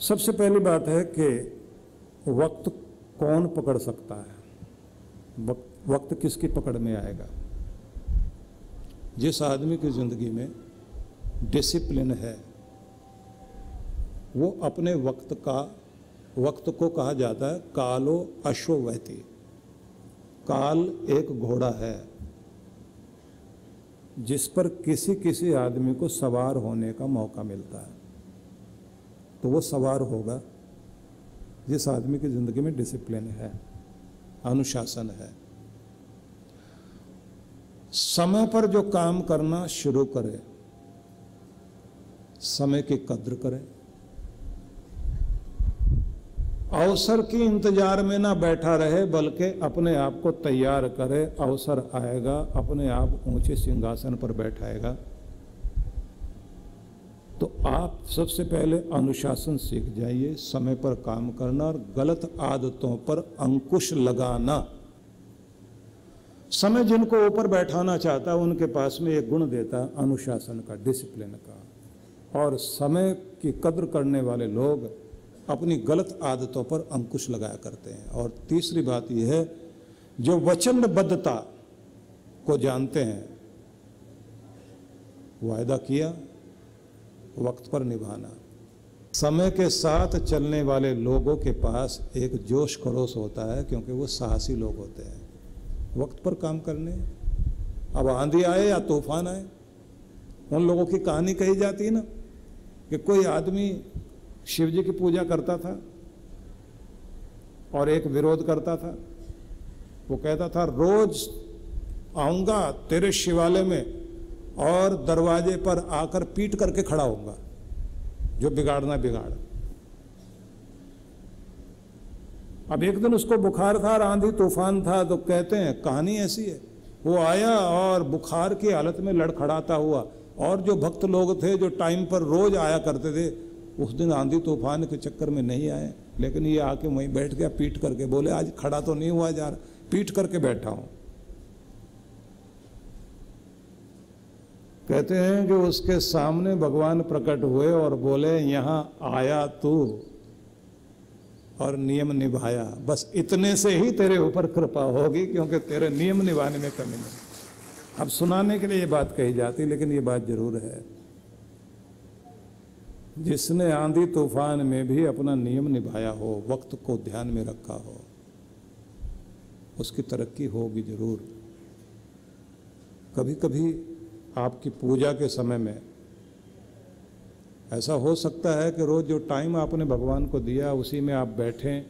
सबसे पहली बात है कि वक्त कौन पकड़ सकता है? वक्त, किसकी पकड़ में आएगा? जिस आदमी की ज़िंदगी में डिसिप्लिन है वो अपने वक्त का वक्त को कहा जाता है कालो अश्ववैती। काल एक घोड़ा है जिस पर किसी किसी आदमी को सवार होने का मौका मिलता है। तो वो सवार होगा। जिस आदमी की ज़िंदगी में डिसिप्लिन है, अनुशासन है। समय पर जो काम करना शुरू करे, समय की कद्र करें। अवसर की इंतज़ार में ना बैठा रहे, बल्कि अपने आप को तैयार करे। अवसर आएगा, अपने आप ऊँचे सिंहासन पर बैठाएगा। तो आप सबसे पहले अनुशासन सीख जाइए, समय पर काम करना और गलत आदतों पर अंकुश लगाना। समय जिनको ऊपर बैठाना चाहता है उनके पास में एक गुण देता, अनुशासन का डिसिप्लिन का। और समय की कद्र करने वाले लोग अपनी गलत आदतों पर अंकुश लगाया करते हैं। और तीसरी बात यह है, जो वचनबद्धता को जानते हैं, वायदा किया वक्त पर निभाना। समय के साथ चलने वाले लोगों के पास एक जोश खरोश होता है, क्योंकि वो साहसी लोग होते हैं। वक्त पर काम करने। अब आंधी आए या तूफ़ान आए, उन लोगों की कहानी कही जाती है ना, कि कोई आदमी शिव जी की पूजा करता था और एक विरोध करता था। वो कहता था, रोज आऊँगा तेरे शिवालय में और दरवाजे पर आकर पीट करके खड़ा होगा जो बिगाड़ना बिगाड़। अब एक दिन उसको बुखार था और आंधी तूफ़ान था तो कहते हैं, कहानी ऐसी है। वो आया और बुखार की हालत में लड़खड़ाता हुआ, और जो भक्त लोग थे, जो टाइम पर रोज आया करते थे, उस दिन आंधी तूफ़ान के चक्कर में नहीं आए, लेकिन ये आके वहीं बैठ गया, पीट करके बोले, आज खड़ा तो नहीं हुआ जा रहा पीट करके बैठा हूँ। कहते हैं कि उसके सामने भगवान प्रकट हुए और बोले, यहाँ आया तू और नियम निभाया। बस इतने से ही तेरे ऊपर कृपा होगी क्योंकि तेरे नियम निभाने में कमी नहीं। अब सुनाने के लिए ये बात कही जाती, लेकिन ये बात ज़रूर है। जिसने आंधी तूफ़ान में भी अपना नियम निभाया हो, वक्त को ध्यान में रखा हो, उसकी तरक्की होगी ज़रूर। कभी कभी आपकी पूजा के समय में। ऐसा हो सकता है कि रोज़ जो टाइम आपने भगवान को दिया, उसी में आप बैठें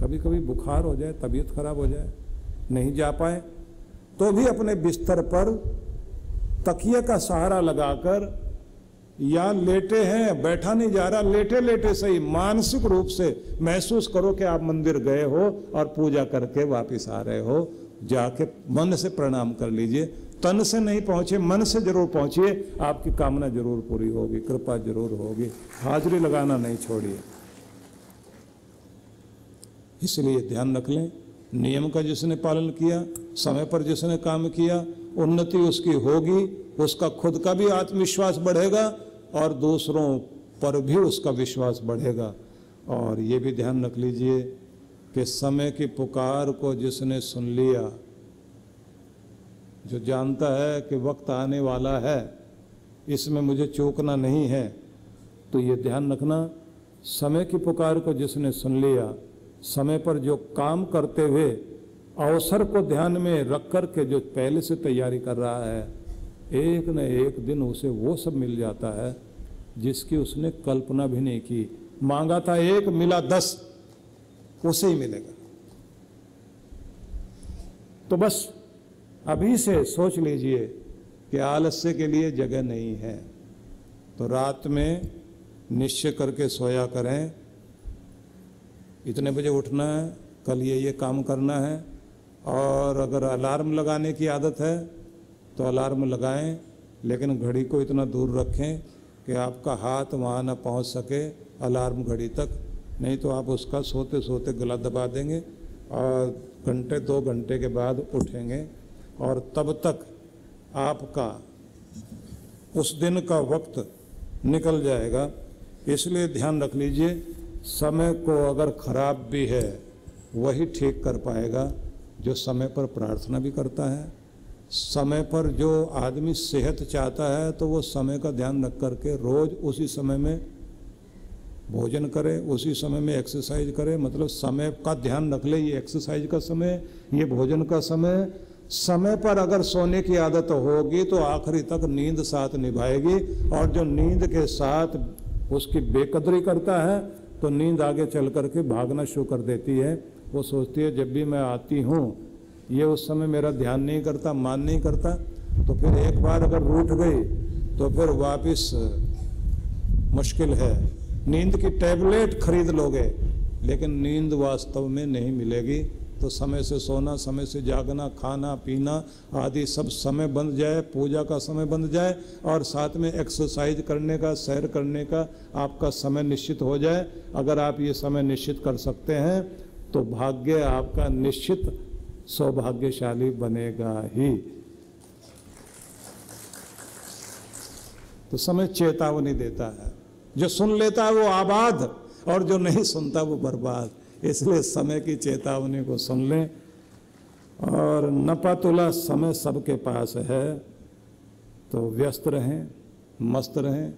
कभी कभी बुखार हो जाए, तबीयत खराब हो जाए, नहीं जा पाए तो भी अपने बिस्तर पर तकिए का सहारा लगाकर या लेटे हैं, बैठा नहीं जा रहा लेटे लेटे सही मानसिक रूप से महसूस करो कि आप मंदिर गए हो और पूजा करके वापस आ रहे हो। जाके मन से प्रणाम कर लीजिए। तन से नहीं पहुँचे, मन से ज़रूर पहुंचिए। आपकी कामना ज़रूर पूरी होगी, कृपा ज़रूर होगी। हाजिरी लगाना नहीं छोड़िए। इसलिए ध्यान रख लें, नियम का जिसने पालन किया, समय पर जिसने काम किया, उन्नति उसकी होगी, उसका खुद का भी आत्मविश्वास बढ़ेगा और दूसरों पर भी उसका विश्वास बढ़ेगा। और ये भी ध्यान रख लीजिए कि समय की पुकार को जिसने सुन लिया, जो जानता है कि वक्त आने वाला है, इसमें मुझे चूकना नहीं है तो ये ध्यान रखना, समय की पुकार को जिसने सुन लिया, समय पर जो काम करते हुए, अवसर को ध्यान में रख कर के जो पहले से तैयारी कर रहा है, एक न एक दिन उसे वो सब मिल जाता है, जिसकी उसने कल्पना भी नहीं की। मांगा था एक, मिला दस। उसे ही मिलेगा। तो बस अभी से सोच लीजिए कि आलस्य के लिए जगह नहीं है। तो रात में निश्चय करके सोया करें। इतने बजे उठना है, कल ये ये काम करना है, और अगर अलार्म लगाने की आदत है तो अलार्म लगाएँ, लेकिन घड़ी को इतना दूर रखें कि आपका हाथ वहाँ न पहुँच सके अलार्म घड़ी तक। नहीं तो आप उसका सोते सोते गला दबा देंगे और घंटे दो घंटे के बाद उठेंगे। और तब तक आपका उस दिन का वक्त निकल जाएगा। इसलिए ध्यान रख लीजिए, समय को अगर खराब भी है, वही ठीक कर पाएगा जो समय पर प्रार्थना भी करता है। समय पर जो आदमी सेहत चाहता है तो वो समय का ध्यान रख करके रोज उसी समय में भोजन करे, उसी समय में एक्सरसाइज करे मतलब समय का ध्यान रख ले, ये एक्सरसाइज का समय, ये भोजन का समय। समय पर अगर सोने की आदत होगी तो आखिरी तक नींद साथ निभाएगी और जो नींद के साथ उसकी बेकदरी करता है तो नींद आगे चल करके भागना शुरू कर देती है। वो सोचती है, जब भी मैं आती हूँ, ये उस समय मेरा ध्यान नहीं करता, मान नहीं करता तो फिर एक बार अगर रूठ गई तो फिर वापस मुश्किल है। नींद की टैबलेट खरीद लोगे, लेकिन नींद वास्तव में नहीं मिलेगी। तो समय से सोना, समय से जागना, खाना, पीना आदि सब समय बन जाए, पूजा का समय बन जाए, और साथ में एक्सरसाइज करने का, सैर करने का आपका समय निश्चित हो जाए। अगर आप ये समय निश्चित कर सकते हैं तो भाग्य आपका निश्चित सौभाग्यशाली बनेगा ही। तो समय चेतावनी देता है। जो सुन लेता है वो आबाद और जो नहीं सुनता वो बर्बाद। इसलिए समय की चेतावनी को सुन लें। और नपातुला समय सबके पास है तो व्यस्त रहें, मस्त रहें,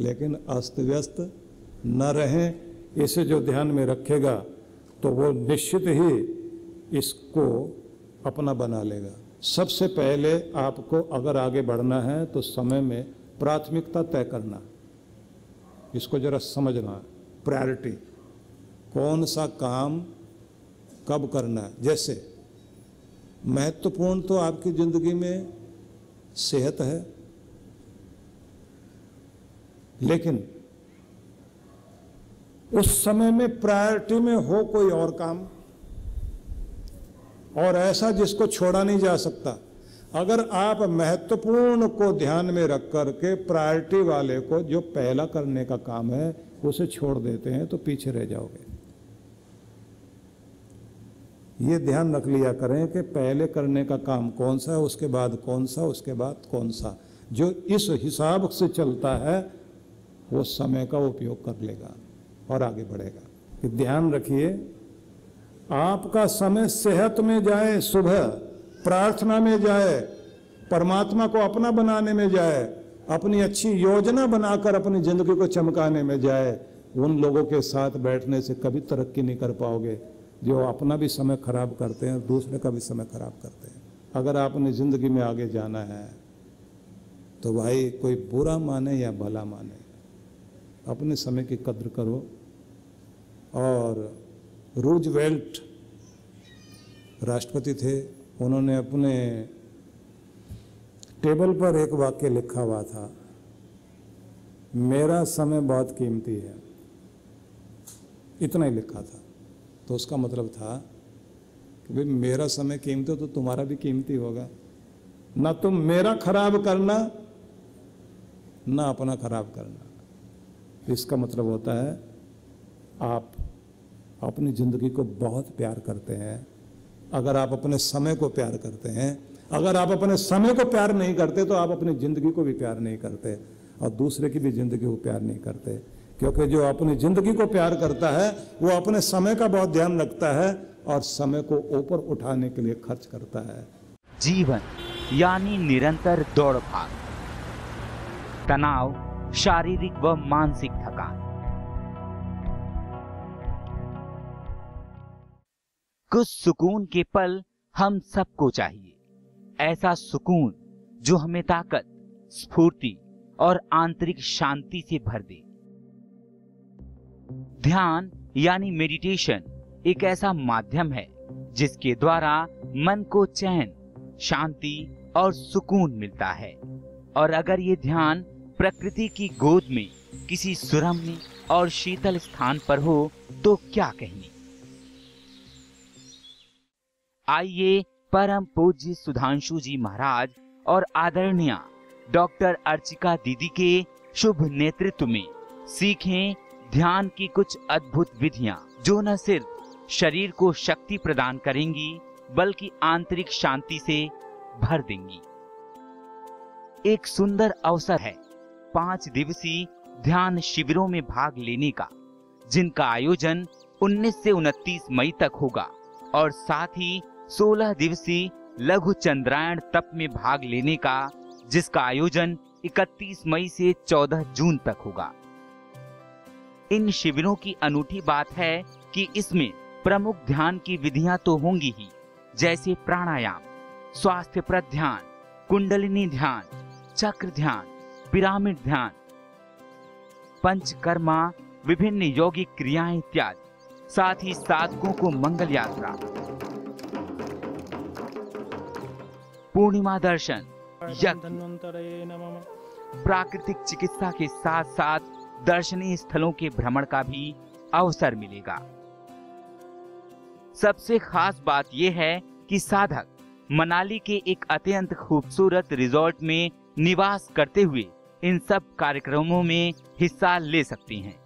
लेकिन अस्त व्यस्त न रहें। इसे जो ध्यान में रखेगा तो वो निश्चित ही इसको अपना बना लेगा। सबसे पहले आपको अगर आगे बढ़ना है तो समय में प्राथमिकता तय करना। इसको जरा समझना प्रायोरिटी कौन सा काम कब करना है? जैसे, महत्वपूर्ण तो आपकी ज़िंदगी में सेहत है, लेकिन उस समय में प्रायोरिटी में हो कोई और काम? और ऐसा जिसको छोड़ा नहीं जा सकता। अगर आप महत्वपूर्ण को ध्यान में रख करके प्रायोरिटी वाले को जो पहला करने का काम है, उसे छोड़ देते हैं तो पीछे रह जाओगे। ये ध्यान रख लिया करें कि पहले करने का काम कौन सा है, उसके बाद कौन सा, उसके बाद कौन सा। जो इस हिसाब से चलता है, वो समय का उपयोग कर लेगा और आगे बढ़ेगा। ध्यान रखिए, आपका समय सेहत में जाए सुबह प्रार्थना में जाए, परमात्मा को अपना बनाने में जाए, अपनी अच्छी योजना बनाकर अपनी ज़िंदगी को चमकाने में जाए, उन लोगों के साथ बैठने से कभी तरक्की नहीं कर पाओगे। जो अपना भी समय खराब करते हैं, दूसरे का भी समय खराब करते हैं। अगर आपने ज़िंदगी में आगे जाना है तो भाई कोई बुरा माने या भला माने, अपने समय की कद्र करो और रूजवेल्ट राष्ट्रपति थे उन्होंने अपने टेबल पर एक वाक्य लिखा हुआ था, मेरा समय बहुत कीमती है। इतना ही लिखा था। तो उसका मतलब था कि भाई, मेरा समय कीमती हो तो तुम्हारा भी कीमती होगा। ना तुम मेरा खराब करना, ना अपना खराब करना। इसका मतलब होता है, आप अपनी ज़िंदगी को बहुत प्यार करते हैं। अगर आप अपने समय को प्यार करते हैं, अगर आप अपने समय को प्यार नहीं करते तो आप अपनी ज़िंदगी को भी प्यार नहीं करते और दूसरे की भी ज़िंदगी को प्यार नहीं करते। क्योंकि जो अपनी ज़िंदगी को प्यार करता है, वो अपने समय का बहुत ध्यान रखता है और समय को ऊपर उठाने के लिए खर्च करता है। जीवन, यानी निरंतर दौड़ भाग तनाव, शारीरिक व मानसिक थकान। कुछ सुकून के पल हम सबको चाहिए। ऐसा सुकून जो हमें ताकत, स्फूर्ति और आंतरिक शांति से भर दे। ध्यान यानी मेडिटेशन एक ऐसा माध्यम है जिसके द्वारा मन को चैन, शांति और सुकून मिलता है। और अगर ये ध्यान प्रकृति की गोद में, किसी सुरम्य और शीतल स्थान पर हो तो क्या कहने आइए परम पूज्य सुधांशु जी महाराज और आदरणीय डॉक्टर अर्चिका दीदी के शुभ नेतृत्व में सीखें ध्यान की कुछ अद्भुत विधियाँ, जो न सिर्फ़ शरीर को शक्ति प्रदान करेंगी, बल्कि आंतरिक शांति से भर देंगी। एक सुंदर अवसर है पाँच दिवसीय ध्यान शिविरों में भाग लेने का, जिनका आयोजन 19 से 29 मई तक होगा, और साथ ही 16 दिवसीय लघु चंद्रायण तप में भाग लेने का, जिसका आयोजन 31 मई से 14 जून तक होगा। इन शिविरों की अनूठी बात है कि इसमें प्रमुख ध्यान की विधियाँ तो होंगी ही, जैसे प्राणायाम, स्वास्थ्य पर ध्यान, कुंडलिनी ध्यान, चक्र ध्यान, पिरामिड ध्यान, पंचकर्मा, विभिन्न यौगिक क्रियाएँ इत्यादि। साथ ही साधकों को मंगल यात्रा पूर्णिमा दर्शन प्राकृतिक चिकित्सा के साथ साथ दर्शनीय स्थलों के भ्रमण का भी अवसर मिलेगा। सबसे खास बात यह है कि साधक मनाली के एक अत्यंत खूबसूरत रिजॉर्ट में निवास करते हुए इन सब कार्यक्रमों में हिस्सा ले सकते हैं।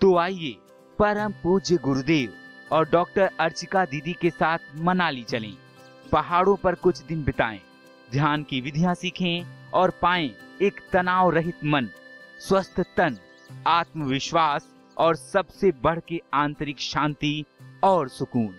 तो आइए परम पूज्य गुरुदेव और डॉक्टर अर्चिका दीदी के साथ मनाली चलें। पहाड़ों पर कुछ दिन बिताएँ। ध्यान की विधियाँ सीखें और पाएँ एक तनाव रहित मन, स्वस्थ तन, आत्मविश्वास और सबसे बढ़ के आंतरिक शांति और सुकून।